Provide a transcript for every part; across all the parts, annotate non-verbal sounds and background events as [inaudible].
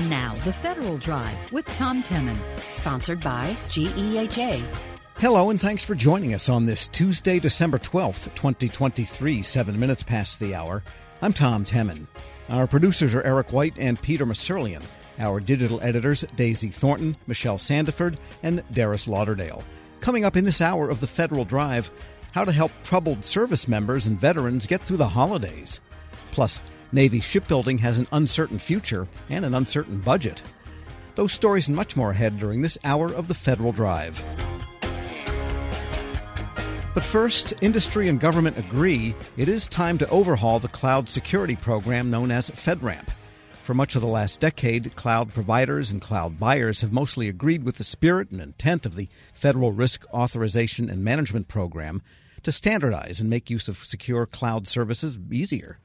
And now, the Federal Drive with Tom Temin. Sponsored by GEHA. Hello, and thanks for joining us on this Tuesday, December 12th, 2023, seven minutes past the hour. I'm Tom Temin. Our producers are Eric White and Peter Musurlian. Our digital editors, Daisy Thornton, Michelle Sandiford, and Darius Lauderdale. Coming up in this hour of the Federal Drive, how to help troubled service members and veterans get through the holidays. Plus, Navy shipbuilding has an uncertain future and an uncertain budget. Those stories and much more ahead during this hour of the Federal Drive. But first, industry and government agree it is time to overhaul the cloud security program known as FedRAMP. For much of the last decade, cloud providers and cloud buyers have mostly agreed with the spirit and intent of the Federal Risk Authorization and Management Program to standardize and make use of secure cloud services easier.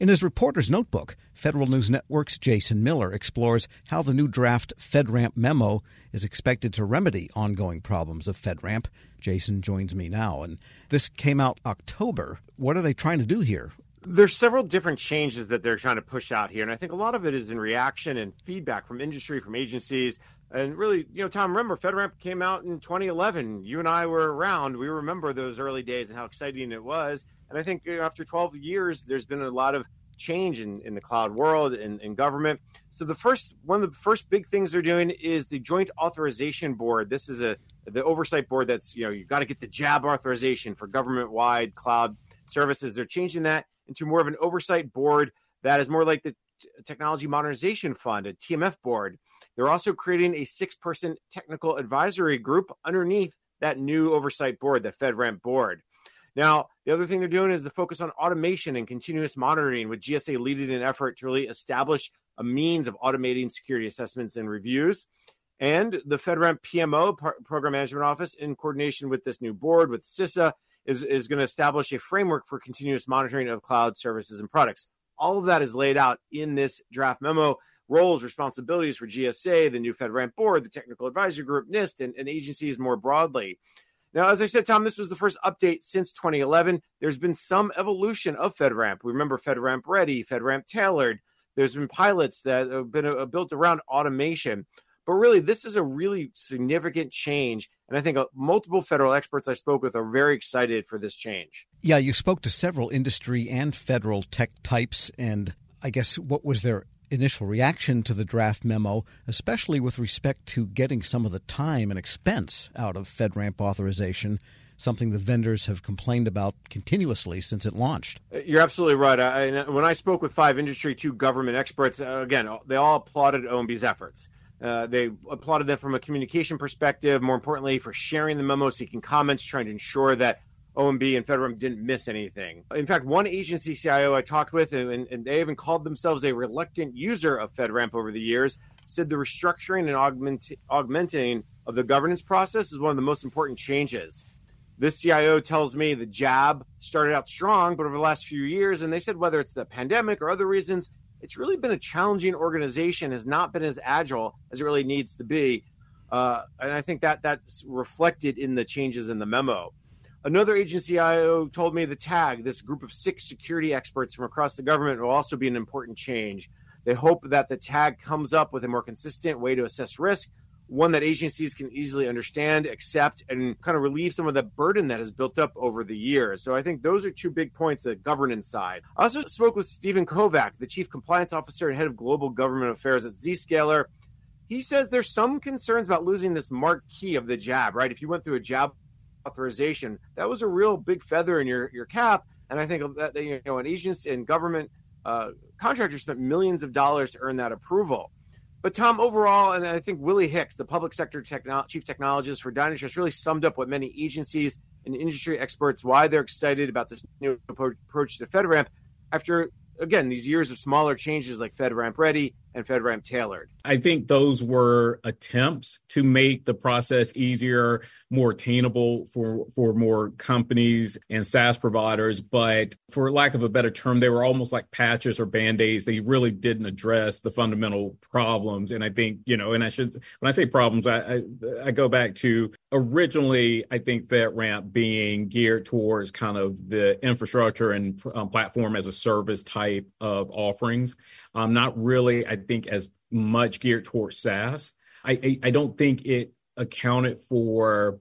In his reporter's notebook, Federal News Network's Jason Miller explores how the new draft FedRAMP memo is expected to remedy ongoing problems of FedRAMP. Jason joins me now, and this came out October. What are they trying to do here? There's several different changes that they're trying to push out here, and I think a lot of it is in reaction and feedback from industry, from agencies, and really, you know, Tom, remember FedRAMP came out in 2011. You and I were around. We remember those early days and how exciting it was. And I think you know, after 12 years, there's been a lot of change in, in the cloud world and in government. So the first one of the first big things they're doing is the Joint Authorization Board. This is a the oversight board that's you know you've got to get the JAB authorization for government wide cloud services. They're changing that into more of an oversight board that is more like the Technology Modernization Fund, a TMF board. They're also creating a six person technical advisory group underneath that new oversight board, the FedRAMP board. Now, the other thing they're doing is the focus on automation and continuous monitoring, with GSA leading an effort to really establish a means of automating security assessments and reviews. And the FedRAMP PMO, Program Management Office, in coordination with this new board, with CISA, is, is going to establish a framework for continuous monitoring of cloud services and products. All of that is laid out in this draft memo. Roles, responsibilities for GSA, the new FedRAMP board, the technical advisory group, NIST, and, and agencies more broadly. Now, as I said, Tom, this was the first update since 2011. There's been some evolution of FedRAMP. We remember FedRAMP Ready, FedRAMP Tailored. There's been pilots that have been uh, built around automation. But really, this is a really significant change. And I think uh, multiple federal experts I spoke with are very excited for this change. Yeah, you spoke to several industry and federal tech types. And I guess what was their initial reaction to the draft memo, especially with respect to getting some of the time and expense out of FedRAMP authorization, something the vendors have complained about continuously since it launched. You're absolutely right. I, when I spoke with five industry, two government experts, uh, again, they all applauded OMB's efforts. Uh, they applauded them from a communication perspective, more importantly, for sharing the memo, seeking comments, trying to ensure that OMB and FedRAMP didn't miss anything. In fact, one agency CIO I talked with, and, and they even called themselves a reluctant user of FedRAMP over the years, said the restructuring and augment, augmenting of the governance process is one of the most important changes. This CIO tells me the JAB started out strong, but over the last few years, and they said whether it's the pandemic or other reasons, it's really been a challenging organization, has not been as agile as it really needs to be. Uh, and I think that that's reflected in the changes in the memo. Another agency IO told me the tag, this group of six security experts from across the government, will also be an important change. They hope that the tag comes up with a more consistent way to assess risk, one that agencies can easily understand, accept, and kind of relieve some of the burden that has built up over the years. So I think those are two big points, the governance side. I also spoke with Stephen Kovac, the Chief Compliance Officer and Head of Global Government Affairs at Zscaler. He says there's some concerns about losing this marquee of the jab, right? If you went through a jab authorization, that was a real big feather in your, your cap. And I think that you know, an agency and government uh, contractors spent millions of dollars to earn that approval. But Tom, overall, and I think Willie Hicks, the public sector techno- chief technologist for Dynatrace, really summed up what many agencies and industry experts why they're excited about this new approach to FedRAMP after again these years of smaller changes like FedRAMP Ready and FedRAMP Tailored. I think those were attempts to make the process easier, more attainable for for more companies and SaaS providers. But for lack of a better term, they were almost like patches or band-aids. They really didn't address the fundamental problems. And I think, you know, and I should when I say problems, I I, I go back to originally I think FedRAMP being geared towards kind of the infrastructure and um, platform as a service type of offerings. um, not really, I think, as much geared towards SaaS. I, I, I don't think it accounted for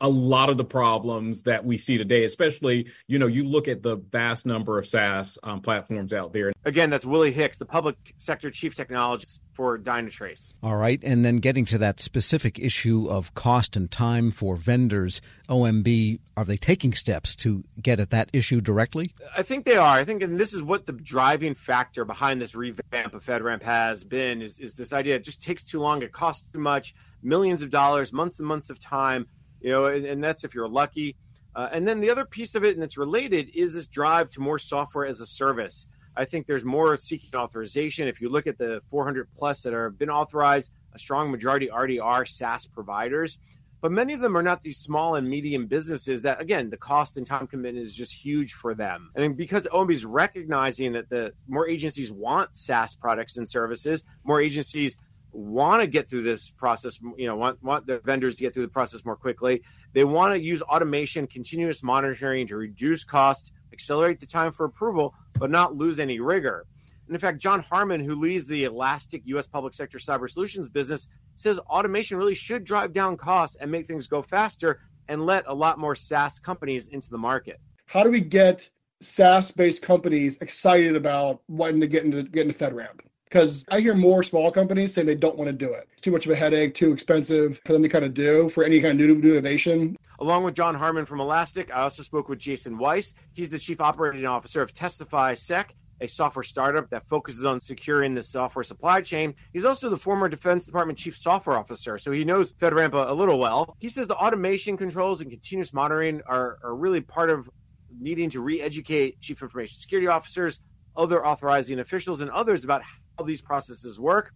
a lot of the problems that we see today, especially, you know, you look at the vast number of SaaS um, platforms out there. Again, that's Willie Hicks, the public sector chief technologist for Dynatrace. All right. And then getting to that specific issue of cost and time for vendors, OMB, are they taking steps to get at that issue directly? I think they are. I think, and this is what the driving factor behind this revamp of FedRAMP has been, is, is this idea it just takes too long, it costs too much, millions of dollars, months and months of time you know, and, and that's if you're lucky. Uh, and then the other piece of it, and it's related, is this drive to more software as a service. I think there's more seeking authorization. If you look at the 400 plus that have been authorized, a strong majority already are SaaS providers. But many of them are not these small and medium businesses that, again, the cost and time commitment is just huge for them. And because OMB is recognizing that the more agencies want SaaS products and services, more agencies want to get through this process, you know, want, want the vendors to get through the process more quickly. They want to use automation, continuous monitoring to reduce cost, accelerate the time for approval, but not lose any rigor. And in fact, John Harmon, who leads the Elastic U.S. public sector cyber solutions business, says automation really should drive down costs and make things go faster and let a lot more SaaS companies into the market. How do we get SaaS-based companies excited about wanting to get into get into FedRAMP? Because I hear more small companies saying they don't want to do it. It's too much of a headache, too expensive for them to kind of do for any kind of new, new innovation. Along with John Harmon from Elastic, I also spoke with Jason Weiss. He's the chief operating officer of TestifySec, a software startup that focuses on securing the software supply chain. He's also the former Defense Department chief software officer, so he knows FedRAMP a, little well. He says the automation controls and continuous monitoring are, are really part of needing to re-educate chief information security officers, other authorizing officials, and others about how these processes work.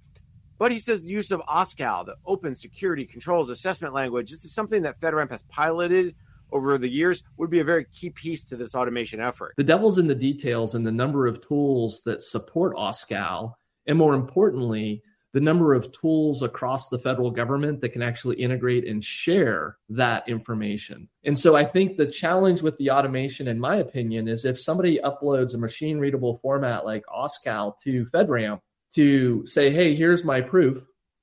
But he says the use of OSCAL, the Open Security Controls Assessment Language, this is something that FedRAMP has piloted over the years, would be a very key piece to this automation effort. The devil's in the details and the number of tools that support OSCAL, and more importantly, the number of tools across the federal government that can actually integrate and share that information. And so I think the challenge with the automation, in my opinion, is if somebody uploads a machine readable format like OSCAL to FedRAMP, to say, hey, here's my proof.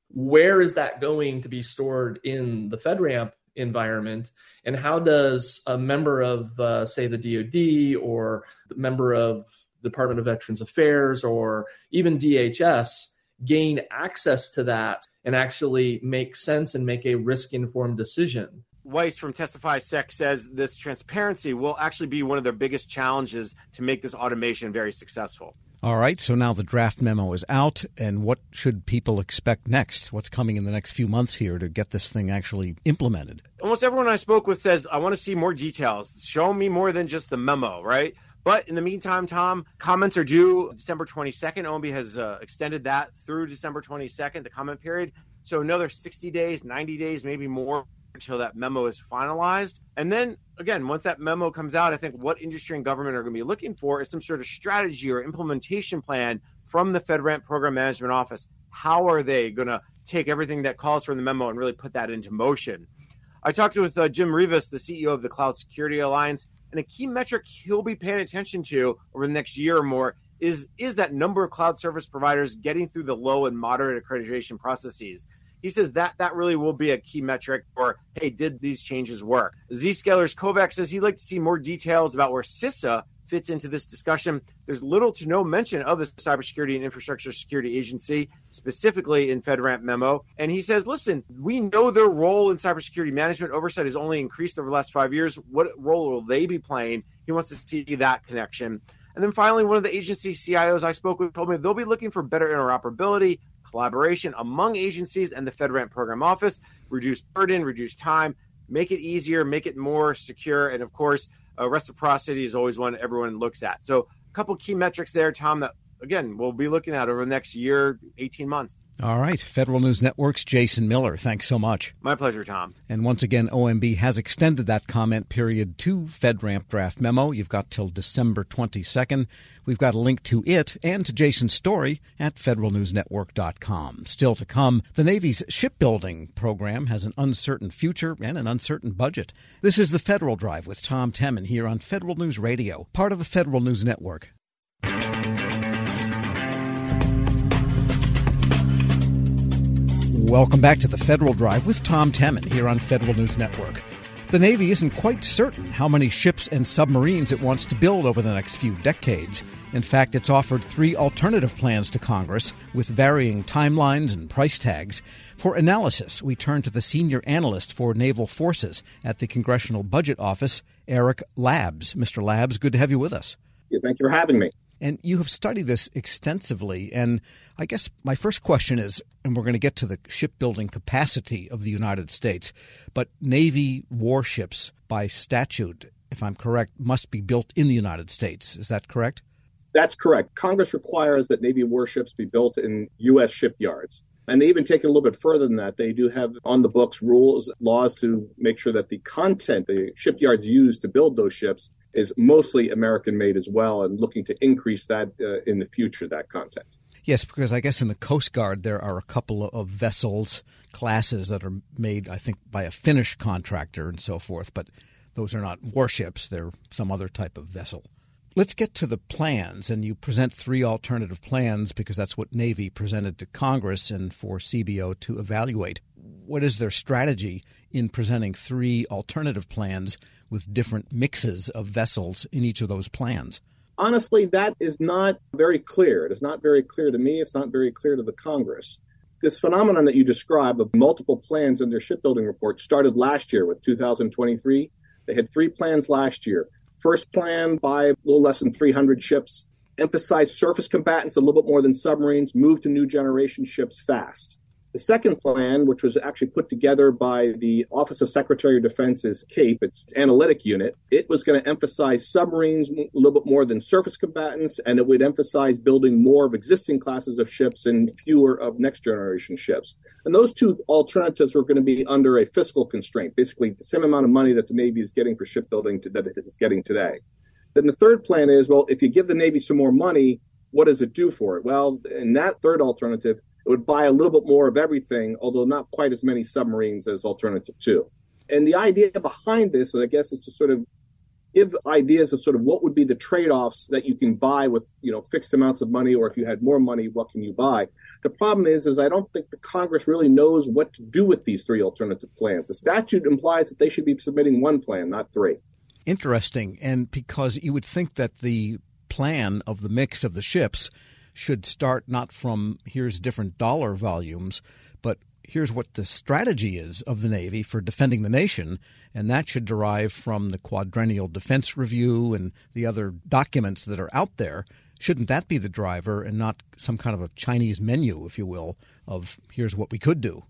Where is that going to be stored in the FedRAMP environment? And how does a member of, uh, say, the DoD or the member of Department of Veterans Affairs or even DHS gain access to that and actually make sense and make a risk informed decision? Weiss from TestifySec says this transparency will actually be one of their biggest challenges to make this automation very successful. All right, so now the draft memo is out, and what should people expect next? What's coming in the next few months here to get this thing actually implemented? Almost everyone I spoke with says, I want to see more details. Show me more than just the memo, right? But in the meantime, Tom, comments are due December 22nd. OMB has uh, extended that through December 22nd, the comment period. So another 60 days, 90 days, maybe more until that memo is finalized. And then again, once that memo comes out, I think what industry and government are going to be looking for is some sort of strategy or implementation plan from the FedRAMP Program Management Office. How are they going to take everything that calls from the memo and really put that into motion? I talked with uh, Jim Reavis, the CEO of the Cloud Security Alliance, and a key metric he'll be paying attention to over the next year or more is is that number of cloud service providers getting through the low and moderate accreditation processes he says that that really will be a key metric for hey, did these changes work? Zscaler's Kovac says he'd like to see more details about where CISA fits into this discussion. There's little to no mention of the Cybersecurity and Infrastructure Security Agency, specifically in FedRAMP memo. And he says, listen, we know their role in cybersecurity management oversight has only increased over the last five years. What role will they be playing? He wants to see that connection. And then finally, one of the agency CIOs I spoke with told me they'll be looking for better interoperability, collaboration among agencies and the FedRAMP program office, reduce burden, reduce time, make it easier, make it more secure, and of course, uh, reciprocity is always one everyone looks at. So, a couple key metrics there, Tom, that again we'll be looking at over the next year, 18 months. All right. Federal News Network's Jason Miller. Thanks so much. My pleasure, Tom. And once again, OMB has extended that comment period to FedRAMP draft memo. You've got till December 22nd. We've got a link to it and to Jason's story at federalnewsnetwork.com. Still to come, the Navy's shipbuilding program has an uncertain future and an uncertain budget. This is the Federal Drive with Tom Temin here on Federal News Radio, part of the Federal News Network. Welcome back to the Federal Drive with Tom Temin here on Federal News Network. The Navy isn't quite certain how many ships and submarines it wants to build over the next few decades. In fact, it's offered three alternative plans to Congress with varying timelines and price tags. For analysis, we turn to the senior analyst for naval forces at the Congressional Budget Office, Eric Labs. Mr. Labs, good to have you with us. Yeah, thank you for having me. And you have studied this extensively. And I guess my first question is, and we're going to get to the shipbuilding capacity of the United States, but Navy warships by statute, if I'm correct, must be built in the United States. Is that correct? That's correct. Congress requires that Navy warships be built in U.S. shipyards. And they even take it a little bit further than that. They do have on the books rules, laws to make sure that the content the shipyards use to build those ships is mostly American made as well, and looking to increase that uh, in the future, that content. Yes, because I guess in the Coast Guard there are a couple of vessels classes that are made, I think, by a Finnish contractor and so forth, but those are not warships, they're some other type of vessel. Let's get to the plans, and you present three alternative plans because that's what Navy presented to Congress and for CBO to evaluate. What is their strategy in presenting three alternative plans with different mixes of vessels in each of those plans? Honestly, that is not very clear. It is not very clear to me. It's not very clear to the Congress. This phenomenon that you describe of multiple plans in their shipbuilding report started last year with 2023. They had three plans last year. First plan, buy a little less than 300 ships, emphasize surface combatants a little bit more than submarines, move to new generation ships fast. The second plan, which was actually put together by the Office of Secretary of Defense's CAPE, its analytic unit, it was going to emphasize submarines a little bit more than surface combatants, and it would emphasize building more of existing classes of ships and fewer of next generation ships. And those two alternatives were going to be under a fiscal constraint, basically the same amount of money that the Navy is getting for shipbuilding to, that it is getting today. Then the third plan is well, if you give the Navy some more money, what does it do for it? Well, in that third alternative, it would buy a little bit more of everything, although not quite as many submarines as Alternative 2. And the idea behind this, I guess, is to sort of give ideas of sort of what would be the trade-offs that you can buy with you know fixed amounts of money or if you had more money what can you buy? The problem is is i don't think the congress really knows what to do with these three alternative plans. The statute implies that they should be submitting one plan not three. Interesting. And because you would think that the plan of the mix of the ships should start not from here's different dollar volumes, but here's what the strategy is of the Navy for defending the nation, and that should derive from the Quadrennial Defense Review and the other documents that are out there. Shouldn't that be the driver and not some kind of a Chinese menu, if you will, of here's what we could do?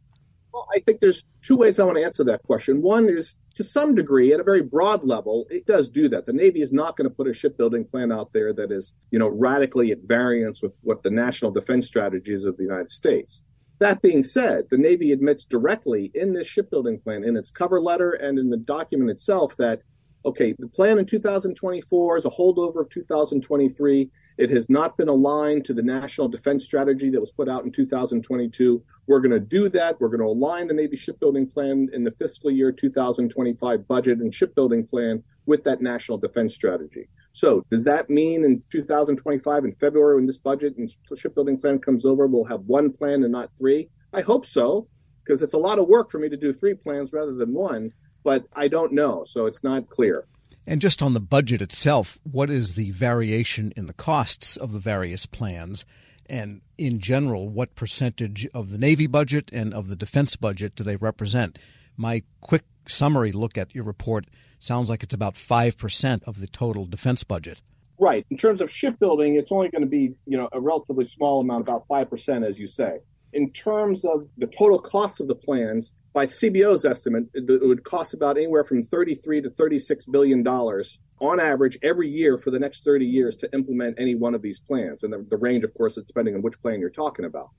Well, I think there's two ways I want to answer that question. One is to some degree, at a very broad level, it does do that. The Navy is not going to put a shipbuilding plan out there that is, you know, radically at variance with what the national defense strategy is of the United States. That being said, the Navy admits directly in this shipbuilding plan, in its cover letter and in the document itself, that okay, the plan in 2024 is a holdover of 2023. It has not been aligned to the national defense strategy that was put out in 2022. We're going to do that. We're going to align the Navy shipbuilding plan in the fiscal year 2025 budget and shipbuilding plan with that national defense strategy. So, does that mean in 2025 in February when this budget and shipbuilding plan comes over, we'll have one plan and not three? I hope so, because it's a lot of work for me to do three plans rather than one but I don't know, so it's not clear. And just on the budget itself, what is the variation in the costs of the various plans? And in general, what percentage of the Navy budget and of the defense budget do they represent? My quick summary look at your report sounds like it's about 5% of the total defense budget. Right. In terms of shipbuilding, it's only going to be, you know, a relatively small amount, about 5%, as you say. In terms of the total cost of the plans, by CBO's estimate, it would cost about anywhere from 33 to 36 billion dollars on average every year for the next 30 years to implement any one of these plans. And the, the range, of course, is depending on which plan you're talking about.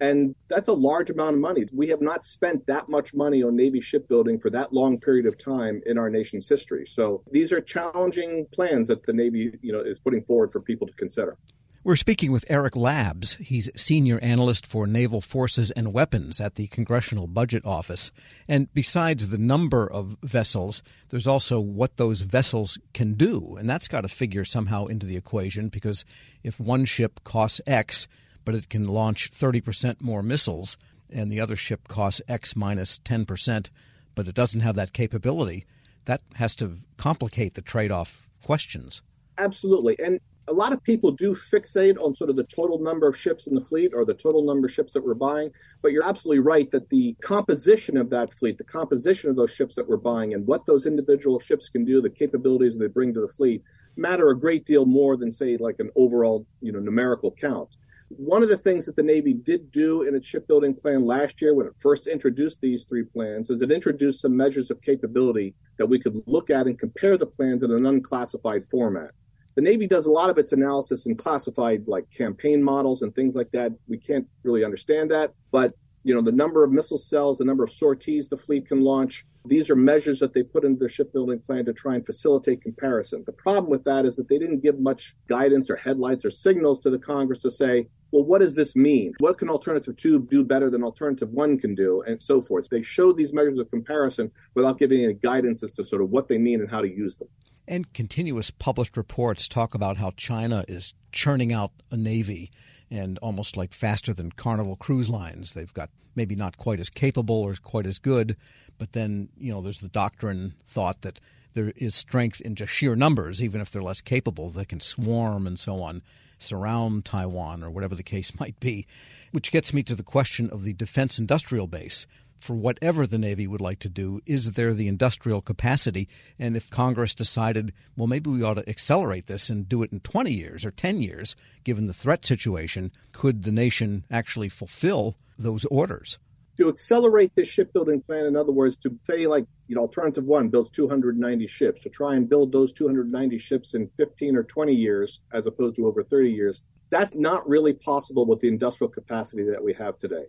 And that's a large amount of money. We have not spent that much money on Navy shipbuilding for that long period of time in our nation's history. So these are challenging plans that the Navy, you know, is putting forward for people to consider. We're speaking with Eric Labs. He's senior analyst for naval forces and weapons at the Congressional Budget Office. And besides the number of vessels, there's also what those vessels can do. And that's got to figure somehow into the equation because if one ship costs X, but it can launch 30% more missiles, and the other ship costs X minus 10%, but it doesn't have that capability, that has to complicate the trade off questions. Absolutely. And a lot of people do fixate on sort of the total number of ships in the fleet or the total number of ships that we're buying. But you're absolutely right that the composition of that fleet, the composition of those ships that we're buying, and what those individual ships can do, the capabilities they bring to the fleet, matter a great deal more than, say, like an overall, you know, numerical count. One of the things that the Navy did do in its shipbuilding plan last year when it first introduced these three plans is it introduced some measures of capability that we could look at and compare the plans in an unclassified format. The Navy does a lot of its analysis in classified like campaign models and things like that. We can't really understand that, but you know, the number of missile cells, the number of sorties the fleet can launch, these are measures that they put into their shipbuilding plan to try and facilitate comparison. The problem with that is that they didn't give much guidance or headlights or signals to the Congress to say, well, what does this mean? What can alternative two do better than alternative one can do, and so forth? They showed these measures of comparison without giving any guidance as to sort of what they mean and how to use them. And continuous published reports talk about how China is churning out a navy and almost like faster than Carnival Cruise Lines. They've got maybe not quite as capable or quite as good, but then, you know, there's the doctrine thought that there is strength in just sheer numbers, even if they're less capable. They can swarm and so on, surround Taiwan or whatever the case [laughs] might be. Which gets me to the question of the defense industrial base for whatever the Navy would like to do, is there the industrial capacity? And if Congress decided, well, maybe we ought to accelerate this and do it in 20 years or 10 years, given the threat situation, could the nation actually fulfill those orders? To accelerate this shipbuilding plan, in other words, to say, like, you know, Alternative One builds 290 ships, to try and build those 290 ships in 15 or 20 years, as opposed to over 30 years, that's not really possible with the industrial capacity that we have today.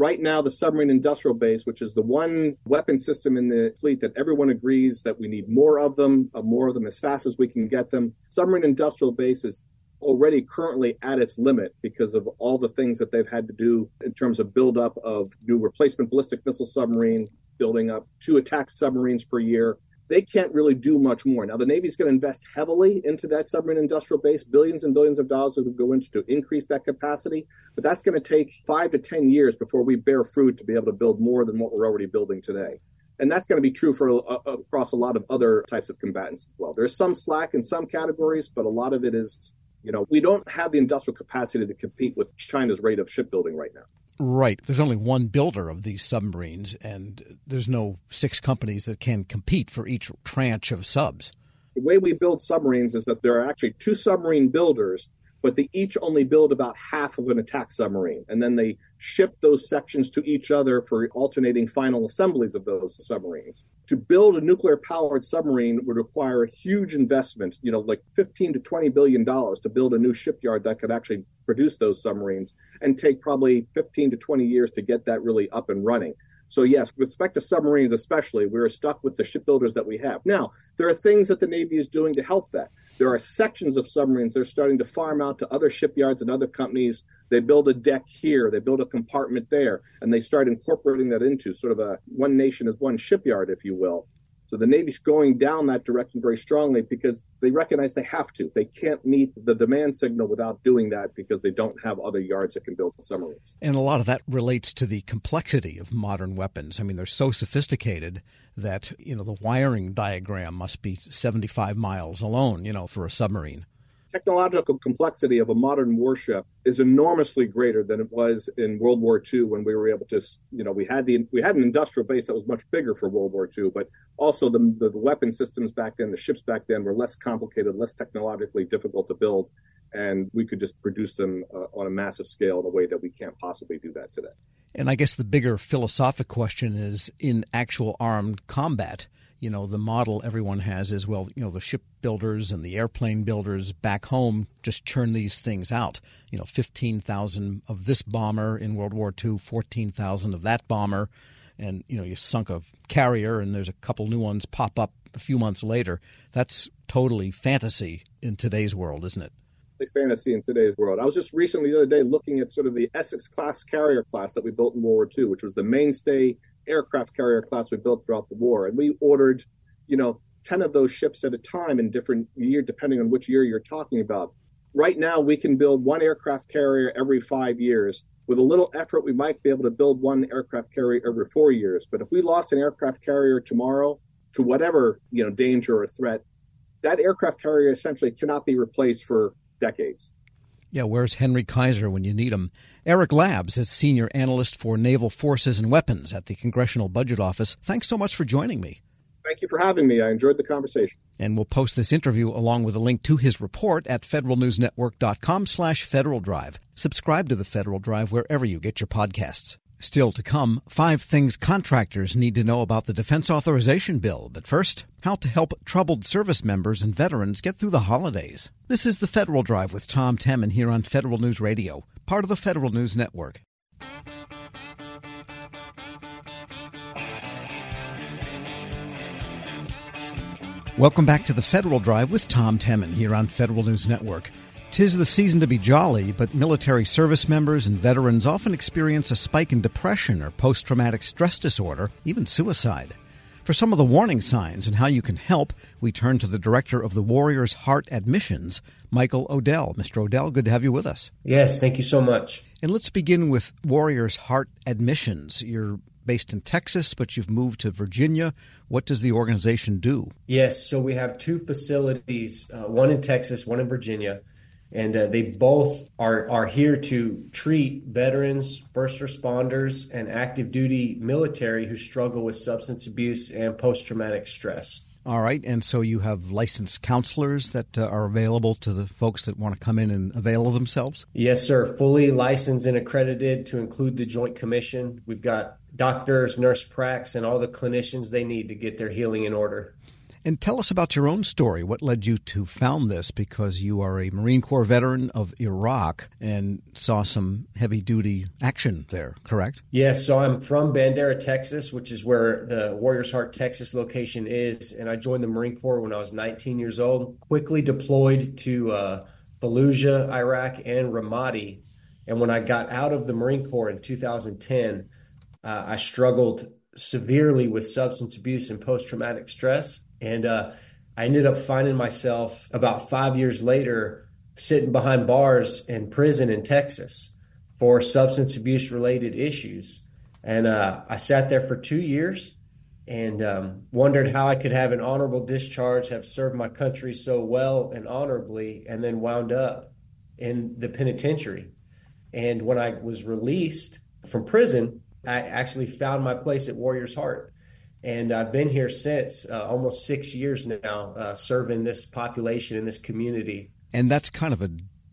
Right now, the submarine industrial base, which is the one weapon system in the fleet that everyone agrees that we need more of them, uh, more of them as fast as we can get them, submarine industrial base is already currently at its limit because of all the things that they've had to do in terms of buildup of new replacement ballistic missile submarine, building up two attack submarines per year, they can't really do much more. Now, the Navy's going to invest heavily into that submarine industrial base, billions and billions of dollars will go into to increase that capacity, but that's going to take five to 10 years before we bear fruit to be able to build more than what we're already building today. And that's going to be true for uh, across a lot of other types of combatants as well. There's some slack in some categories, but a lot of it is, you know, we don't have the industrial capacity to compete with China's rate of shipbuilding right now. Right. There's only one builder of these submarines, and there's no six companies that can compete for each tranche of subs. The way we build submarines is that there are actually two submarine builders but they each only build about half of an attack submarine. And then they ship those sections to each other for alternating final assemblies of those submarines. To build a nuclear powered submarine would require a huge investment, you know, like 15 to 20 billion dollars to build a new shipyard that could actually produce those submarines and take probably 15 to 20 years to get that really up and running. So yes, with respect to submarines especially, we're stuck with the shipbuilders that we have. Now, there are things that the Navy is doing to help that. There are sections of submarines they're starting to farm out to other shipyards and other companies. They build a deck here, they build a compartment there, and they start incorporating that into sort of a one nation as one shipyard, if you will. So the Navy's going down that direction very strongly because they recognize they have to. They can't meet the demand signal without doing that because they don't have other yards that can build submarines. And a lot of that relates to the complexity of modern weapons. I mean, they're so sophisticated that, you know, the wiring diagram must be 75 miles alone, you know, for a submarine technological complexity of a modern warship is enormously greater than it was in World War II when we were able to, you know, we had the we had an industrial base that was much bigger for World War II, but also the the weapon systems back then, the ships back then were less complicated, less technologically difficult to build, and we could just produce them uh, on a massive scale in a way that we can't possibly do that today. And I guess the bigger philosophic question is in actual armed combat you know, the model everyone has is well, you know, the shipbuilders and the airplane builders back home just churn these things out. You know, 15,000 of this bomber in World War II, 14,000 of that bomber. And, you know, you sunk a carrier and there's a couple new ones pop up a few months later. That's totally fantasy in today's world, isn't it? fantasy in today's world. I was just recently the other day looking at sort of the Essex class carrier class that we built in World War II, which was the mainstay aircraft carrier class we built throughout the war. And we ordered, you know, 10 of those ships at a time in different year, depending on which year you're talking about. Right now, we can build one aircraft carrier every five years. with a little effort, we might be able to build one aircraft carrier every four years. But if we lost an aircraft carrier tomorrow to whatever you know danger or threat, that aircraft carrier essentially cannot be replaced for decades. Yeah, where's Henry Kaiser when you need him? Eric Labs is senior analyst for naval forces and weapons at the Congressional Budget Office. Thanks so much for joining me. Thank you for having me. I enjoyed the conversation. And we'll post this interview along with a link to his report at federalnewsnetwork.com slash Federal Drive. Subscribe to the Federal Drive wherever you get your podcasts. Still to come, five things contractors need to know about the Defense Authorization Bill. But first, how to help troubled service members and veterans get through the holidays. This is the Federal Drive with Tom Temin here on Federal News Radio, part of the Federal News Network. Welcome back to the Federal Drive with Tom Temin here on Federal News Network. Tis the season to be jolly, but military service members and veterans often experience a spike in depression or post traumatic stress disorder, even suicide. For some of the warning signs and how you can help, we turn to the director of the Warriors Heart Admissions, Michael Odell. Mr. Odell, good to have you with us. Yes, thank you so much. And let's begin with Warriors Heart Admissions. You're based in Texas, but you've moved to Virginia. What does the organization do? Yes, so we have two facilities, uh, one in Texas, one in Virginia, and uh, they both are are here to treat veterans, first responders, and active duty military who struggle with substance abuse and post traumatic stress. All right, and so you have licensed counselors that uh, are available to the folks that want to come in and avail of themselves? Yes, sir. Fully licensed and accredited to include the Joint Commission. We've got doctors, nurse pracs, and all the clinicians they need to get their healing in order. And tell us about your own story. What led you to found this? Because you are a Marine Corps veteran of Iraq and saw some heavy duty action there, correct? Yes. So I'm from Bandera, Texas, which is where the Warriors Heart Texas location is. And I joined the Marine Corps when I was 19 years old. Quickly deployed to uh, Fallujah, Iraq, and Ramadi. And when I got out of the Marine Corps in 2010, uh, I struggled severely with substance abuse and post traumatic stress. And uh, I ended up finding myself about five years later sitting behind bars in prison in Texas for substance abuse related issues. And uh, I sat there for two years and um, wondered how I could have an honorable discharge, have served my country so well and honorably, and then wound up in the penitentiary. And when I was released from prison, I actually found my place at Warriors Heart. And I've been here since uh, almost six years now, uh, serving this population in this community. And that's kind of a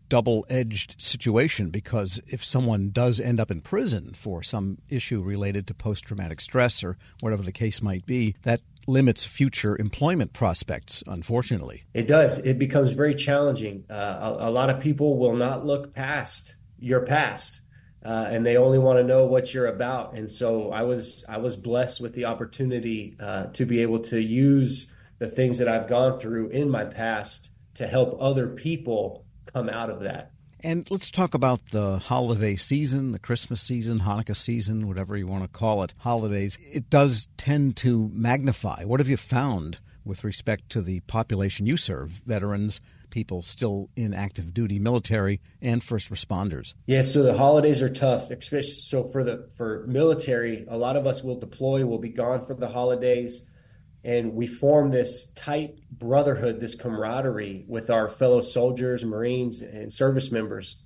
double edged situation because if someone does end up in prison for some issue related to post traumatic stress or whatever the case might be, that limits future employment prospects, unfortunately. It does. It becomes very challenging. Uh, a, a lot of people will not look past your past uh, and they only want to know what you're about. And so I was I was blessed with the opportunity uh, to be able to use the things that I've gone through in my past to help other people come out of that. And let's talk about the holiday season, the Christmas season, Hanukkah season, whatever you want to call it, holidays. It does tend to magnify. What have you found with respect to the population you serve, veterans, people still in active duty military and first responders. Yeah, so the holidays are tough, especially so for the for military, a lot of us will deploy, will be gone for the holidays and we form this tight brotherhood, this camaraderie with our fellow soldiers, Marines, and service members.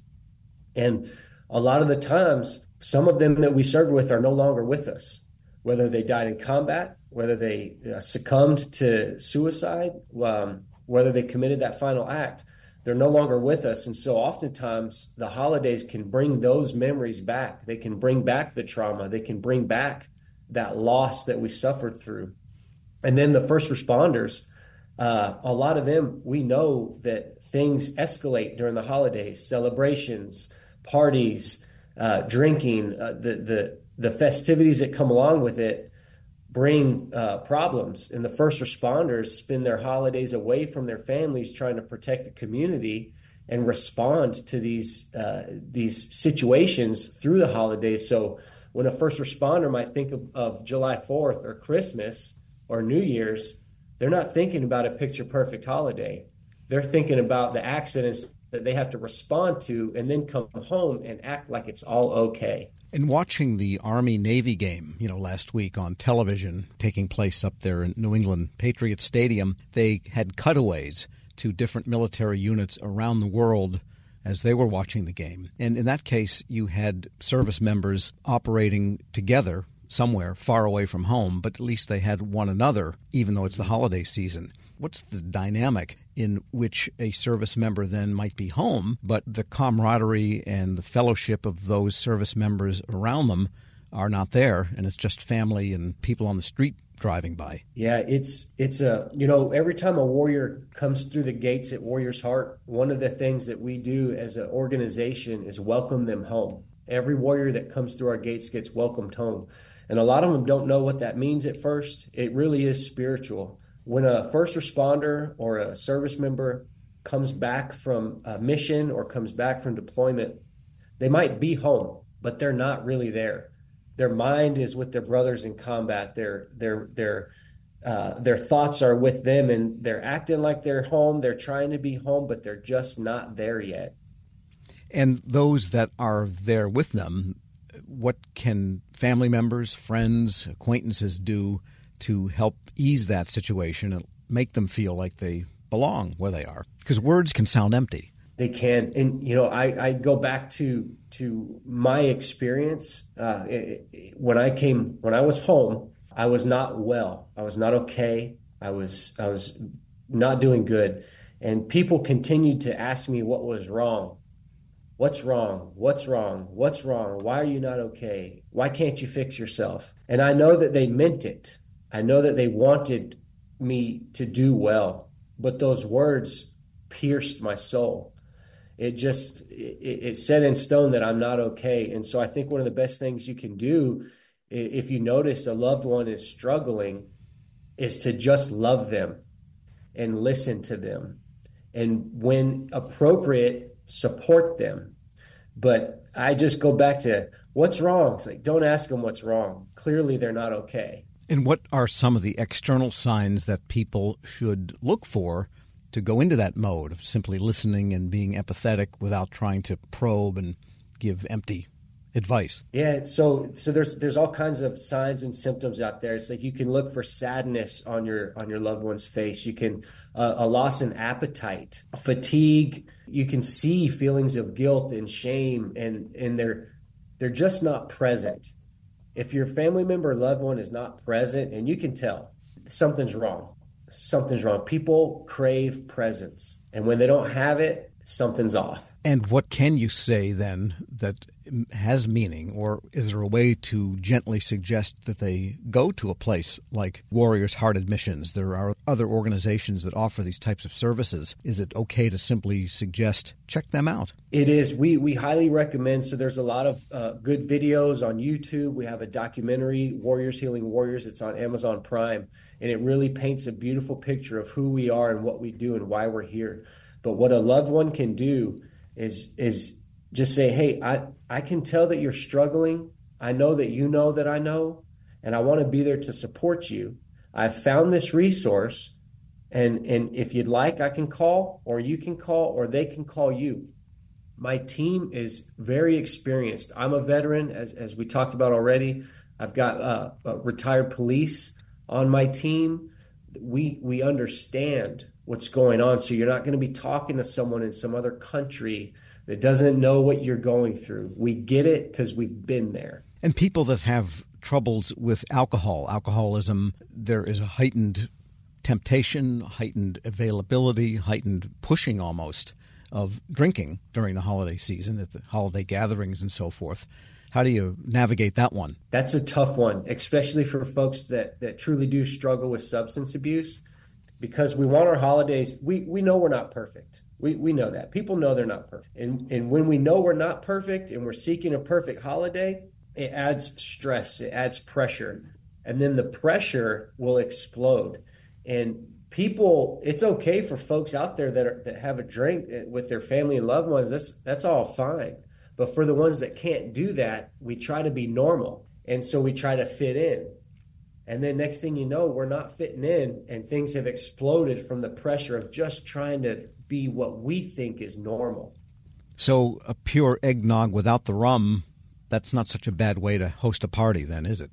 And a lot of the times, some of them that we served with are no longer with us, whether they died in combat, whether they uh, succumbed to suicide, um, whether they committed that final act, they're no longer with us. And so oftentimes the holidays can bring those memories back. They can bring back the trauma. They can bring back that loss that we suffered through. And then the first responders, uh, a lot of them, we know that things escalate during the holidays, celebrations, parties, uh, drinking, uh, the, the, the festivities that come along with it bring uh, problems. And the first responders spend their holidays away from their families trying to protect the community and respond to these uh, these situations through the holidays. So when a first responder might think of, of July 4th or Christmas or New Year's, they're not thinking about a picture perfect holiday. They're thinking about the accidents that they have to respond to and then come home and act like it's all okay. In watching the Army Navy game, you know, last week on television, taking place up there in New England Patriot Stadium, they had cutaways to different military units around the world as they were watching the game. And in that case, you had service members operating together somewhere far away from home, but at least they had one another, even though it's the holiday season. What's the dynamic in which a service member then might be home, but the camaraderie and the fellowship of those service members around them are not there, and it's just family and people on the street driving by. Yeah, it's it's a you know every time a warrior comes through the gates at Warrior's Heart, one of the things that we do as an organization is welcome them home. Every warrior that comes through our gates gets welcomed home. And a lot of them don't know what that means at first. It really is spiritual. When a first responder or a service member comes back from a mission or comes back from deployment, they might be home, but they're not really there. Their mind is with their brothers in combat. Their their their uh, their thoughts are with them, and they're acting like they're home. They're trying to be home, but they're just not there yet. And those that are there with them, what can family members, friends, acquaintances do to help ease that situation and make them feel like they belong where they are? Because words can sound empty. They can, and you know, I, I go back to to my experience uh, it, it, when I came when I was home. I was not well. I was not okay. I was I was not doing good, and people continued to ask me what was wrong. What's wrong? What's wrong? What's wrong? Why are you not okay? Why can't you fix yourself? And I know that they meant it. I know that they wanted me to do well, but those words pierced my soul. It just it, it's set in stone that I'm not okay. And so I think one of the best things you can do if you notice a loved one is struggling is to just love them and listen to them. And when appropriate support them. But i just go back to what's wrong? It's like don't ask them what's wrong. Clearly they're not okay and what are some of the external signs that people should look for to go into that mode of simply listening and being empathetic without trying to probe and give empty advice. Yeah, so so there's there's all kinds of signs and symptoms out there. It's like you can look for sadness on your on your loved one's face. You can uh, a loss in appetite, fatigue. You can see feelings of guilt and shame, and and they're they're just not present. If your family member loved one is not present, and you can tell something's wrong, something's wrong. People crave presence, and when they don't have it, something's off. And what can you say then that has meaning, or is there a way to gently suggest that they go to a place like Warriors Heart Admissions? There are other organizations that offer these types of services. Is it okay to simply suggest check them out? It is. We we highly recommend. So there's a lot of uh, good videos on YouTube. We have a documentary, Warriors Healing Warriors. It's on Amazon Prime and it really paints a beautiful picture of who we are and what we do and why we're here. But what a loved one can do is is just say, "Hey, I I can tell that you're struggling. I know that you know that I know, and I want to be there to support you. I've found this resource, and and if you'd like, I can call, or you can call, or they can call you." My team is very experienced. I'm a veteran, as as we talked about already. I've got uh, retired police on my team, we we understand what's going on. So you're not going to be talking to someone in some other country that doesn't know what you're going through. We get it because we've been there. And people that have troubles with alcohol, alcoholism, there is a heightened temptation, heightened availability, heightened pushing almost of drinking during the holiday season at the holiday gatherings and so forth. How do you navigate that one? That's a tough one, especially for folks that, that truly do struggle with substance abuse because we want our holidays. We, we know we're not perfect. We, we know that. People know they're not perfect. And, and when we know we're not perfect and we're seeking a perfect holiday, it adds stress, it adds pressure. And then the pressure will explode. And people, it's okay for folks out there that, are, that have a drink eh, with their family and loved ones. That's, that's all fine. But for the ones that can't do that, we try to be normal. And so we try to fit in. And then next thing you know, we're not fitting in, and things have exploded from the pressure of just trying to be what we think is normal. So, a pure eggnog without the rum, that's not such a bad way to host a party, then, is it?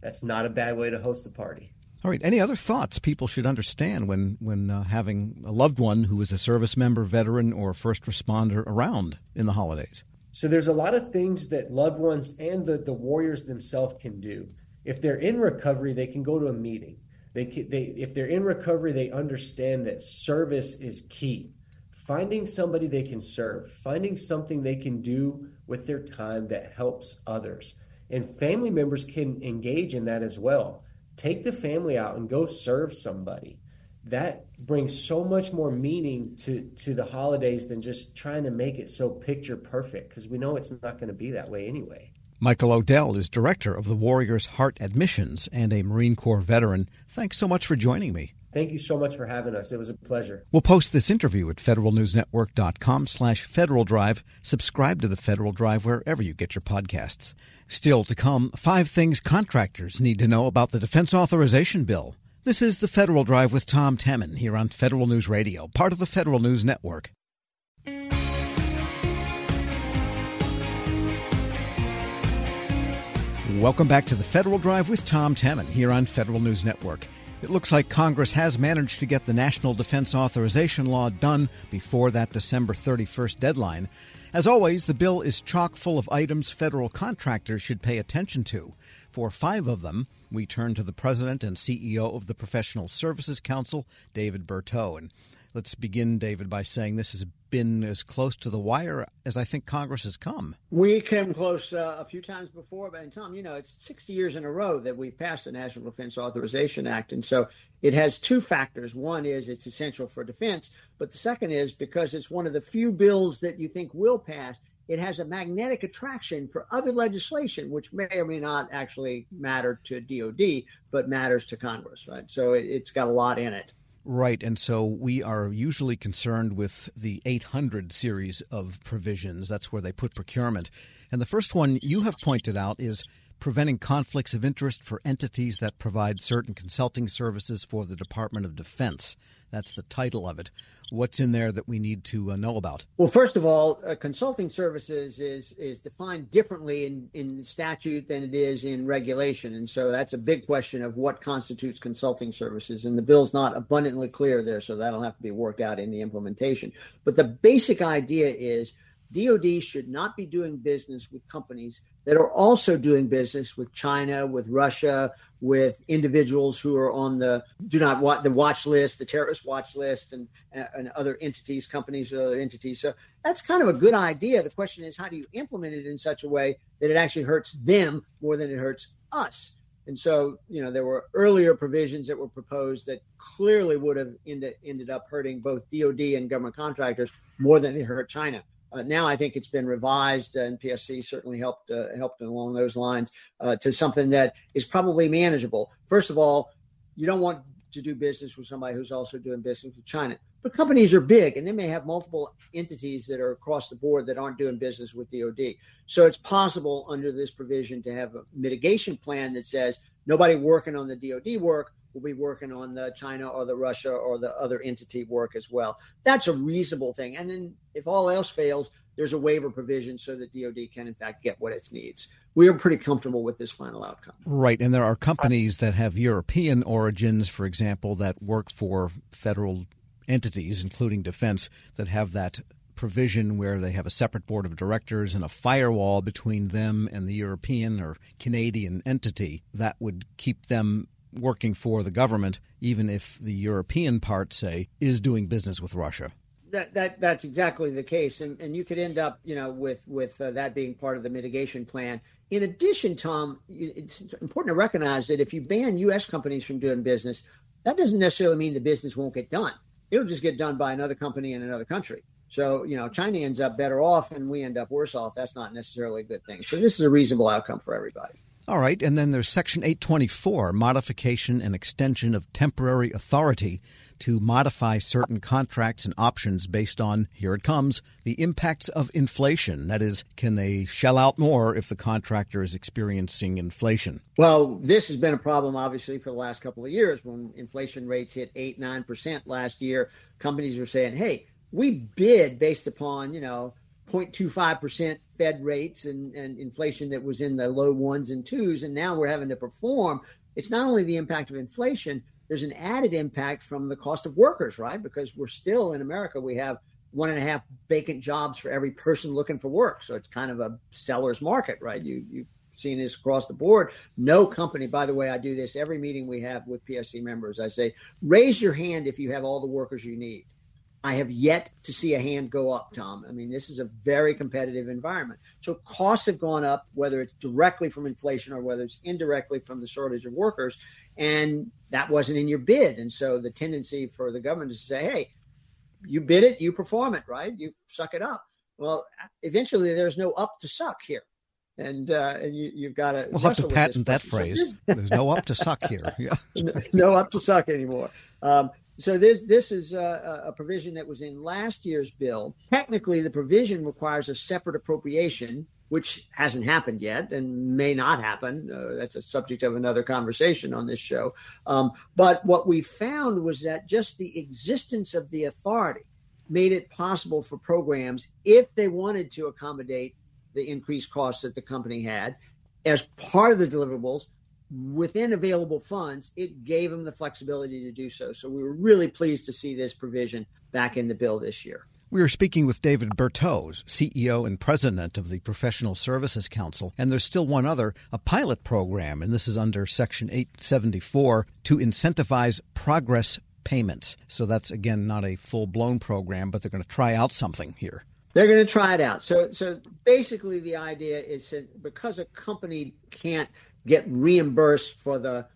That's not a bad way to host a party. All right. Any other thoughts people should understand when when uh, having a loved one who is a service member, veteran, or first responder around in the holidays? So there's a lot of things that loved ones and the, the warriors themselves can do. If they're in recovery, they can go to a meeting. They, they if they're in recovery, they understand that service is key. Finding somebody they can serve, finding something they can do with their time that helps others. And family members can engage in that as well. Take the family out and go serve somebody that brings so much more meaning to to the holidays than just trying to make it so picture perfect because we know it's not going to be that way anyway. Michael Odell is director of the Warriors Heart Admissions and a Marine Corps veteran. Thanks so much for joining me. Thank you so much for having us. It was a pleasure. We'll post this interview at federalnewsnetwork.com slash Federal Drive. Subscribe to the Federal Drive wherever you get your podcasts. Still to come, five things contractors need to know about the Defense Authorization Bill. This is the Federal Drive with Tom Temin here on Federal News Radio, part of the Federal News Network. Welcome back to the Federal Drive with Tom Temin here on Federal News Network. It looks like Congress has managed to get the National Defense Authorization Law done before that December 31st deadline. As always, the bill is chock full of items federal contractors should pay attention to. For five of them, we turn to the president and CEO of the Professional Services Council, David Berteau. And let's begin, David, by saying this has been as close to the wire as I think Congress has come. We came close uh, a few times before, but Tom, you know, it's 60 years in a row that we've passed the National Defense Authorization Act. And so it has two factors. One is it's essential for defense, but the second is because it's one of the few bills that you think will pass, it has a magnetic attraction for other legislation, which may or may not actually matter to DOD, but matters to Congress, right? So it, has got a lot in it. Right. And so we are usually concerned with the 800 series of provisions. That's where they put procurement. And the first one you have pointed out is preventing conflicts of interest for entities that provide certain consulting services for the Department of Defense. That's the title of it. What's in there that we need to uh, know about? Well, first of all, uh, consulting services is is defined differently in in statute than it is in regulation, and so that's a big question of what constitutes consulting services. And the bill's not abundantly clear there, so that'll have to be worked out in the implementation. But the basic idea is DoD should not be doing business with companies that are also doing business with China, with Russia, with individuals who are on the do not watch the watch list, the terrorist watch list, and and other entities, companies, or other entities. So that's kind of a good idea. The question is, how do you implement it in such a way that it actually hurts them more than it hurts us? And so, you know, there were earlier provisions that were proposed that clearly would have ended, ended up hurting both DoD and government contractors more than it hurt China. Uh, now I think it's been revised, uh, and PSC certainly helped uh, helped along those lines uh, to something that is probably manageable. First of all, you don't want to do business with somebody who's also doing business with China. But companies are big, and they may have multiple entities that are across the board that aren't doing business with DoD. So it's possible under this provision to have a mitigation plan that says nobody working on the DoD work will be working on the China or the Russia or the other entity work as well. That's a reasonable thing. And then if all else fails, there's a waiver provision so that DoD can in fact get what it needs. We are pretty comfortable with this final outcome. Right, and there are companies that have European origins, for example, that work for federal entities, including defense, that have that provision where they have a separate board of directors and a firewall between them and the European or Canadian entity that would keep them working for the government, even if the European part, say, is doing business with Russia. That, that that's exactly the case, and and you could end up, you know, with with uh, that being part of the mitigation plan. In addition, Tom, it's important to recognize that if you ban U.S. companies from doing business, that doesn't necessarily mean the business won't get done. It'll just get done by another company in another country. So, you know, China ends up better off and we end up worse off. That's not necessarily a good thing. So, this is a reasonable outcome for everybody. All right, and then there's Section 824, modification and extension of temporary authority to modify certain contracts and options based on, here it comes, the impacts of inflation. That is, can they shell out more if the contractor is experiencing inflation? Well, this has been a problem, obviously, for the last couple of years. When inflation rates hit 8 9% last year, companies were saying, hey, we bid based upon, you know, 0.25% Fed rates and, and inflation that was in the low ones and twos. And now we're having to perform. It's not only the impact of inflation, there's an added impact from the cost of workers, right? Because we're still in America, we have one and a half vacant jobs for every person looking for work. So it's kind of a seller's market, right? You you've seen this across the board. No company, by the way, I do this every meeting we have with PSC members. I say, raise your hand if you have all the workers you need. I have yet to see a hand go up, Tom. I mean, this is a very competitive environment. So costs have gone up, whether it's directly from inflation or whether it's indirectly from the shortage of workers. And that wasn't in your bid. And so the tendency for the government is to say, hey, you bid it, you perform it, right? You suck it up. Well, eventually there's no up to suck here. And, uh, and you, have got to. We'll have to patent that phrase. There's no up to suck here. Yeah. [laughs] no, no up to suck anymore. Um, so this this is a, a, provision that was in last year's bill. Technically, the provision requires a separate appropriation, which hasn't happened yet and may not happen. Uh, that's a subject of another conversation on this show. Um, but what we found was that just the existence of the authority made it possible for programs, if they wanted to accommodate the increased costs that the company had, as part of the deliverables, within available funds, it gave them the flexibility to do so. So we were really pleased to see this provision back in the bill this year. We are speaking with David Berteau, CEO and president of the Professional Services Council. And there's still one other, a pilot program, and this is under Section 874 to incentivize progress payments. So that's, again, not a full blown program, but they're going to try out something here. They're going to try it out. So, so basically, the idea is that because a company can't get reimbursed for the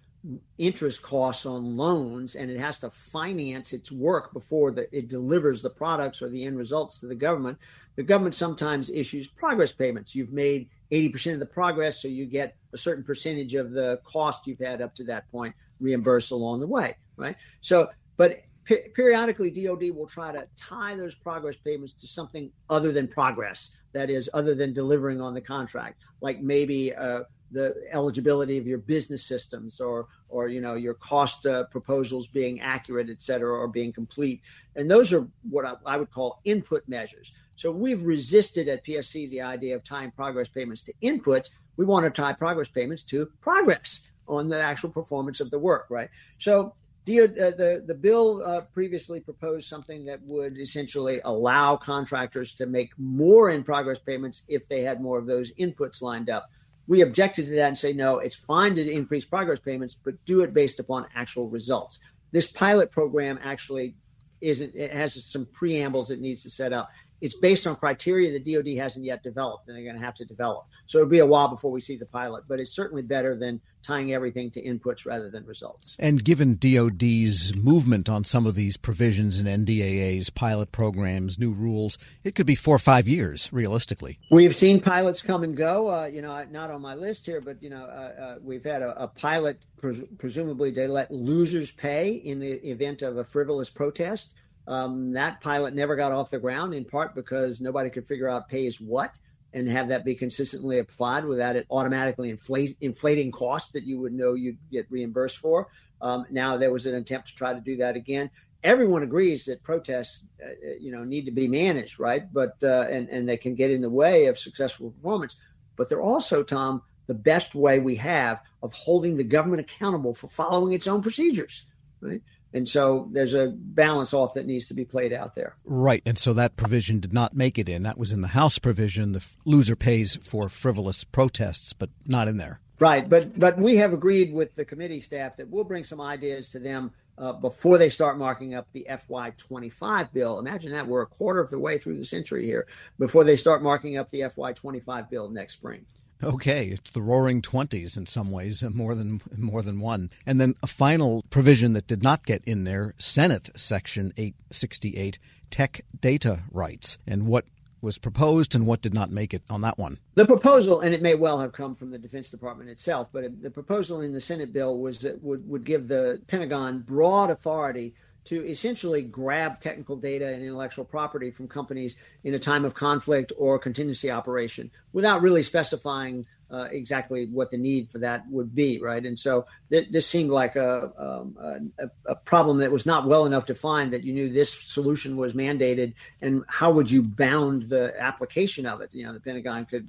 interest costs on loans and it has to finance its work before the, it delivers the products or the end results to the government. The government sometimes issues progress payments. You've made 80% of the progress so you get a certain percentage of the cost you've had up to that point reimbursed along the way right? So but periodically dod will try to tie those progress payments to something other than progress that is other than delivering on the contract. Like maybe uh, the eligibility of your business systems or or you know your cost uh, proposals being accurate et cetera or being complete. And those are what I, I, would call input measures. So we've resisted at psc the idea of tying progress payments to inputs. We want to tie progress payments to progress on the actual performance of the work right? So the, uh, the, the bill uh, previously proposed something that would essentially allow contractors to make more in progress payments if they had more of those inputs lined up we objected to that and say, no, it's fine to increase progress payments, but do it based upon actual results. This pilot program actually isn't, it has some preambles it needs to set up it's based on criteria the DoD hasn't yet developed, and they're going to have to develop. So it'll be a while before we see the pilot, but it's certainly better than tying everything to inputs rather than results. And given DoD's movement on some of these provisions in NDAA's pilot programs, new rules, it could be four or five years realistically. We've seen pilots come and go. Uh, you know, not on my list here, but you know, uh, uh, we've had a, a pilot pres- presumably to let losers pay in the event of a frivolous protest. Um, that pilot never got off the ground in part because nobody could figure out pays what and have that be consistently applied without it automatically inflate, inflating costs that you would know you'd get reimbursed for. Um, now there was an attempt to try to do that again. Everyone agrees that protests, uh, you know, need to be managed, right? But uh, and and they can get in the way of successful performance. But they're also, Tom, the best way we have of holding the government accountable for following its own procedures, right? And so there's a balance off that needs to be played out there. Right. And so that provision did not make it in. That was in the House provision. The loser pays for frivolous protests, but not in there. Right. But but we have agreed with the committee staff that we'll bring some ideas to them uh, before they start marking up the FY25 bill. Imagine that we're a quarter of the way through the century here before they start marking up the FY25 bill next spring. Okay, it's the Roaring Twenties in some ways, uh, more than more than one. And then a final provision that did not get in there: Senate Section 868, tech data rights. And what was proposed and what did not make it on that one? The proposal, and it may well have come from the Defense Department itself, but the proposal in the Senate bill was that would, would give the Pentagon broad authority to essentially grab technical data and intellectual property from companies in a time of conflict or contingency operation without really specifying uh, exactly what the need for that would be, right? And so th- this seemed like a, um, a, a, problem that was not well enough defined that you knew this solution was mandated, and how would you bound the application of it? You know, the Pentagon could.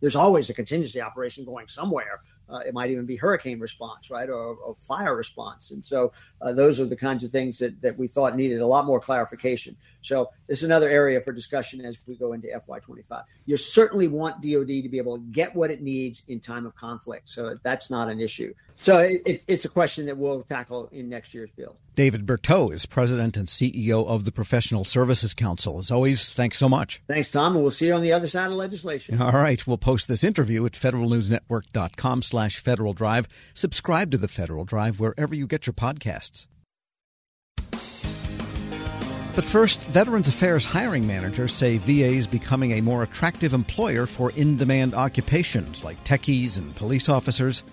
There's always a contingency operation going somewhere, uh, it might even be hurricane response, right, or, or fire response. And so uh, those are the kinds of things that, that we thought needed a lot more clarification. So is another area for discussion as we go into FY25. You certainly want DoD to be able to get what it needs in time of conflict. So that's not an issue. So it, it's a question that we'll tackle in next year's bill. David Berteau is president and CEO of the Professional Services Council. As always, thanks so much. Thanks, Tom, and we'll see you on the other side of legislation. All right, we'll post this interview at federalnewsnetwork.com slash Federal Drive. Subscribe to the Federal Drive wherever you get your podcasts. But first, Veterans Affairs hiring managers say VA is becoming a more attractive employer for in demand occupations like techies and police officers.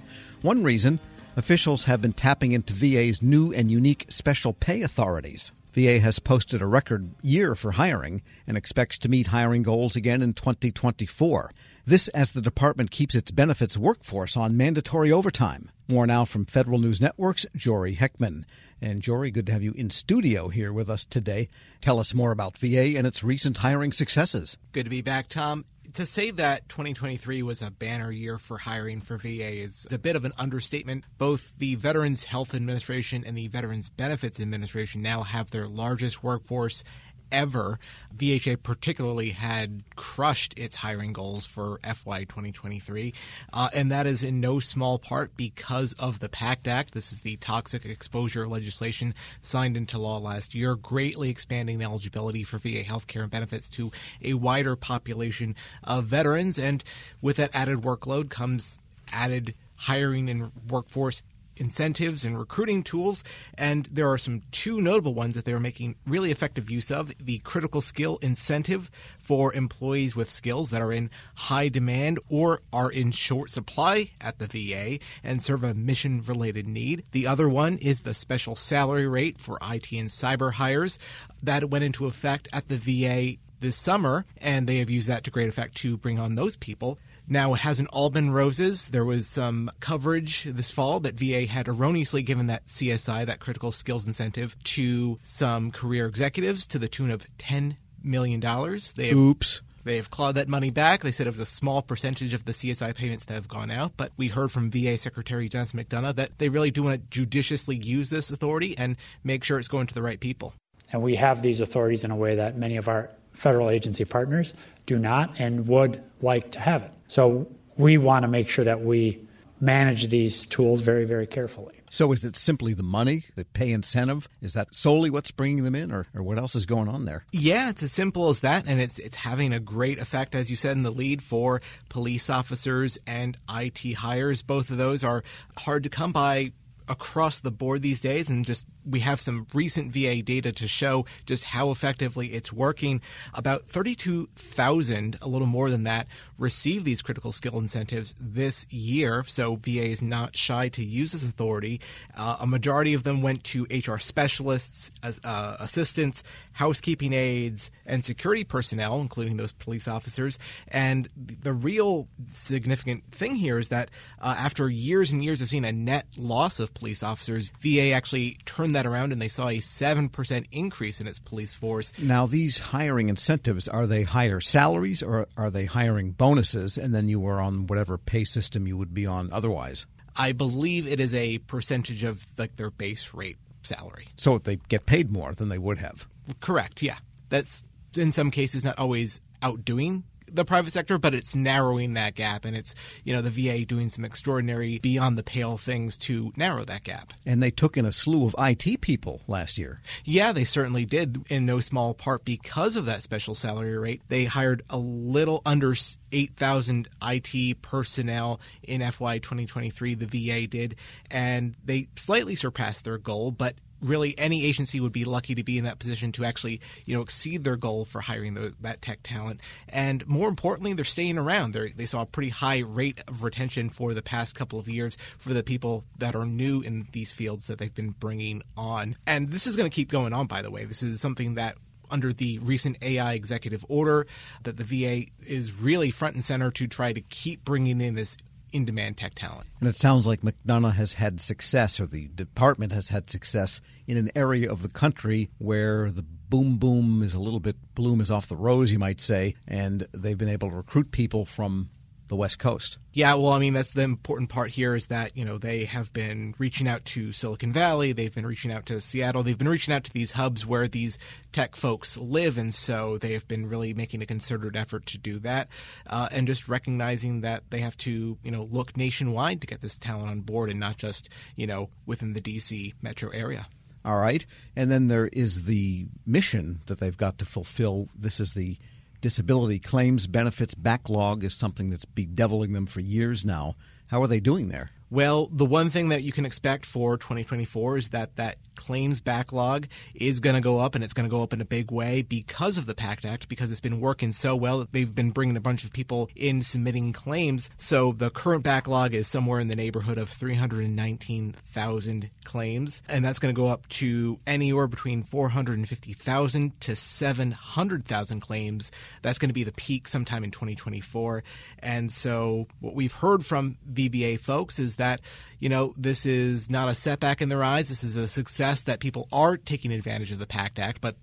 One reason officials have been tapping into VA's new and unique special pay authorities. VA has posted a record year for hiring and expects to meet hiring goals again in 2024. This as the department keeps its benefits workforce on mandatory overtime. More now from Federal News Network's Jory Heckman. And Jory, good to have you in studio here with us today. Tell us more about VA and its recent hiring successes. Good to be back, Tom. To say that 2023 was a banner year for hiring for VA is a bit of an understatement. Both the Veterans Health Administration and the Veterans Benefits Administration now have their largest workforce ever. VHA particularly had crushed its hiring goals for FY 2023, uh, and that is in no small part because of the PACT Act. This is the toxic exposure legislation signed into law last year, greatly expanding eligibility for VA healthcare and benefits to a wider population of veterans. And with that added workload comes added hiring and workforce incentives and recruiting tools. And there are some two notable ones that they were making really effective use of the critical skill incentive for employees with skills that are in high demand or are in short supply at the VA and serve a mission related need. The other one is the special salary rate for IT and cyber hires that went into effect at the VA this summer, and they have used that to great effect to bring on those people. Now, it hasn't all been roses. There was some coverage this fall that VA had erroneously given that CSI, that critical skills incentive, to some career executives to the tune of $10 million. They have, Oops. They have clawed that money back. They said it was a small percentage of the CSI payments that have gone out. But we heard from VA Secretary Denis McDonough that they really do want to judiciously use this authority and make sure it's going to the right people. And we have these authorities in a way that many of our federal agency partners do not and would like to have it. So we want to make sure that we manage these tools very, very carefully. So is it simply the money, the pay incentive? Is that solely what's bringing them in, or, or what else is going on there? Yeah, it's as simple as that, and it's it's having a great effect, as you said, in the lead for police officers and IT hires. Both of those are hard to come by across the board these days and just we have some recent VA data to show just how effectively it's working. About 32,000, a little more than that, receive these critical skill incentives this year. So VA is not shy to use this authority. Uh, a majority of them went to HR specialists, uh, assistants, housekeeping aides, and security personnel, including those police officers. And the real significant thing here is that uh, after years and years of seeing a net loss of police officers, VA actually turned that around and they saw a 7% increase in its police force. Now, these hiring incentives, are they higher salaries or are they hiring bonuses and then you were on whatever pay system you would be on otherwise? I believe it is a percentage of like their base rate salary. So they get paid more than they would have. Correct, yeah. That's in some cases not always outdoing the private sector, but it's narrowing that gap, and it's you know the VA doing some extraordinary beyond the pale things to narrow that gap. And they took in a slew of IT people last year. Yeah, they certainly did, in no small part because of that special salary rate. They hired a little under eight thousand IT personnel in FY 2023. The VA did, and they slightly surpassed their goal, but really any agency would be lucky to be in that position to actually you know exceed their goal for hiring the, that tech talent. And more importantly they're staying around. They they saw a pretty high rate of retention for the past couple of years for the people that are new in these fields that they've been bringing on. And this is going to keep going on by the way. This is something that under the recent AI executive order that the VA is really front and center to try to keep bringing in this in demand tech talent. And it sounds like McDonough has had success, or the department has had success in an area of the country where the boom boom is a little bit bloom is off the rose, you might say, and they've been able to recruit people from the West Coast. Yeah, well, I mean, that's the important part here is that, you know, they have been reaching out to Silicon Valley, they've been reaching out to Seattle, they've been reaching out to these hubs where these tech folks live, and so they have been really making a concerted effort to do that, uh, and just recognizing that they have to, you know, look nationwide to get this talent on board and not just, you know, within the DC metro area. All right. And then there is the mission that they've got to fulfill. This is the disability claims benefits backlog is something that's bedeviling them for years now. How are they doing there? Well, the one thing that you can expect for 2024 is that that claims backlog is going to go up and it's going to go up in a big way because of the PACT Act, because it's been working so well that they've been bringing a bunch of people in submitting claims. So the current backlog is somewhere in the neighborhood of 319,000 claims, and that's going to go up to anywhere between 450,000 to 700,000 claims. That's going to be the peak sometime in 2024. And so what we've heard from VBA folks is that, you know, this is not a setback in their eyes. This is a success that people are taking advantage of the PACT Act, but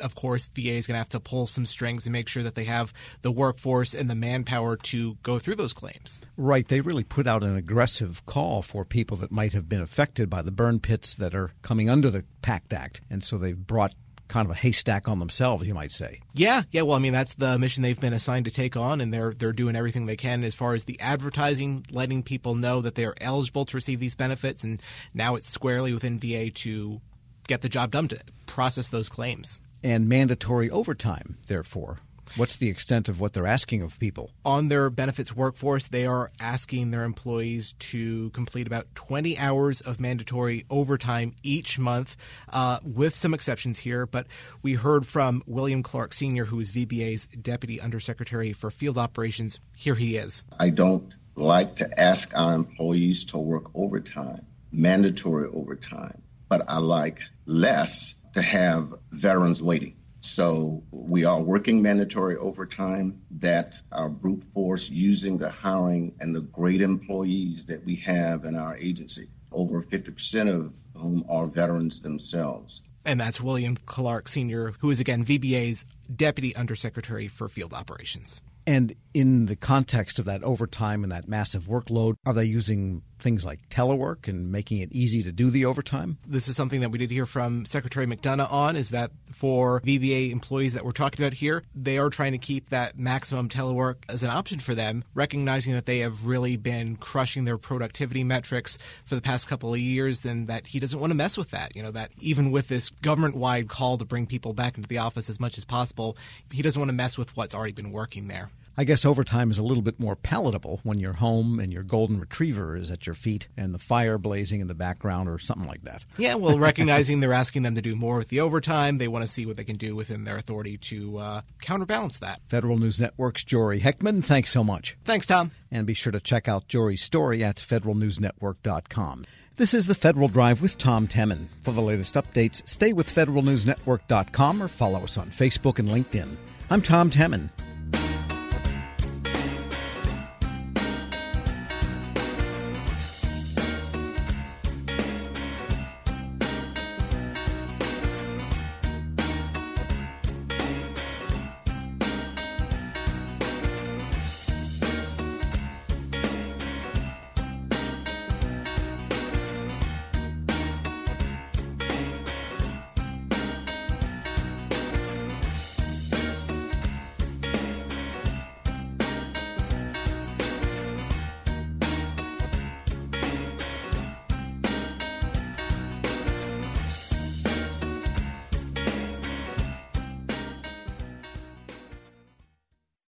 of course, VA is going to have to pull some strings and make sure that they have the workforce and the manpower to go through those claims. Right. They really put out an aggressive call for people that might have been affected by the burn pits that are coming under the PACT Act. And so they've brought kind of a haystack on themselves, you might say. Yeah, yeah. Well, I mean, that's the mission they've been assigned to take on, and they're they're doing everything they can as far as the advertising, letting people know that they are eligible to receive these benefits, and now it's squarely within VA to get the job done to process those claims. And mandatory overtime, therefore. What's the extent of what they're asking of people? On their benefits workforce, they are asking their employees to complete about 20 hours of mandatory overtime each month, uh, with some exceptions here. But we heard from William Clark Sr., who is VBA's Deputy Undersecretary for Field Operations. Here he is. I don't like to ask our employees to work overtime, mandatory overtime, but I like less to have veterans waiting. So we are working mandatory overtime that our brute force using the hiring and the great employees that we have in our agency, over 50% of whom are veterans themselves. And that's William Clark Sr., who is again VBA's Deputy Undersecretary for Field Operations. And in the context of that overtime and that massive workload, are they using things like telework and making it easy to do the overtime? This is something that we did hear from Secretary McDonough on is that for VBA employees that we're talking about here, they are trying to keep that maximum telework as an option for them, recognizing that they have really been crushing their productivity metrics for the past couple of years and that he doesn't want to mess with that. You know, that even with this government wide call to bring people back into the office as much as possible, he doesn't want to mess with what's already been working there. I guess overtime is a little bit more palatable when you're home and your golden retriever is at your feet and the fire blazing in the background or something like that. Yeah, well, [laughs] recognizing they're asking them to do more with the overtime, they want to see what they can do within their authority to uh, counterbalance that. Federal News Network's Jory Heckman, thanks so much. Thanks, Tom. And be sure to check out Jory's story at federalnewsnetwork.com. This is the Federal Drive with Tom Temin. For the latest updates, stay with federalnewsnetwork.com or follow us on Facebook and LinkedIn. I'm Tom Temin.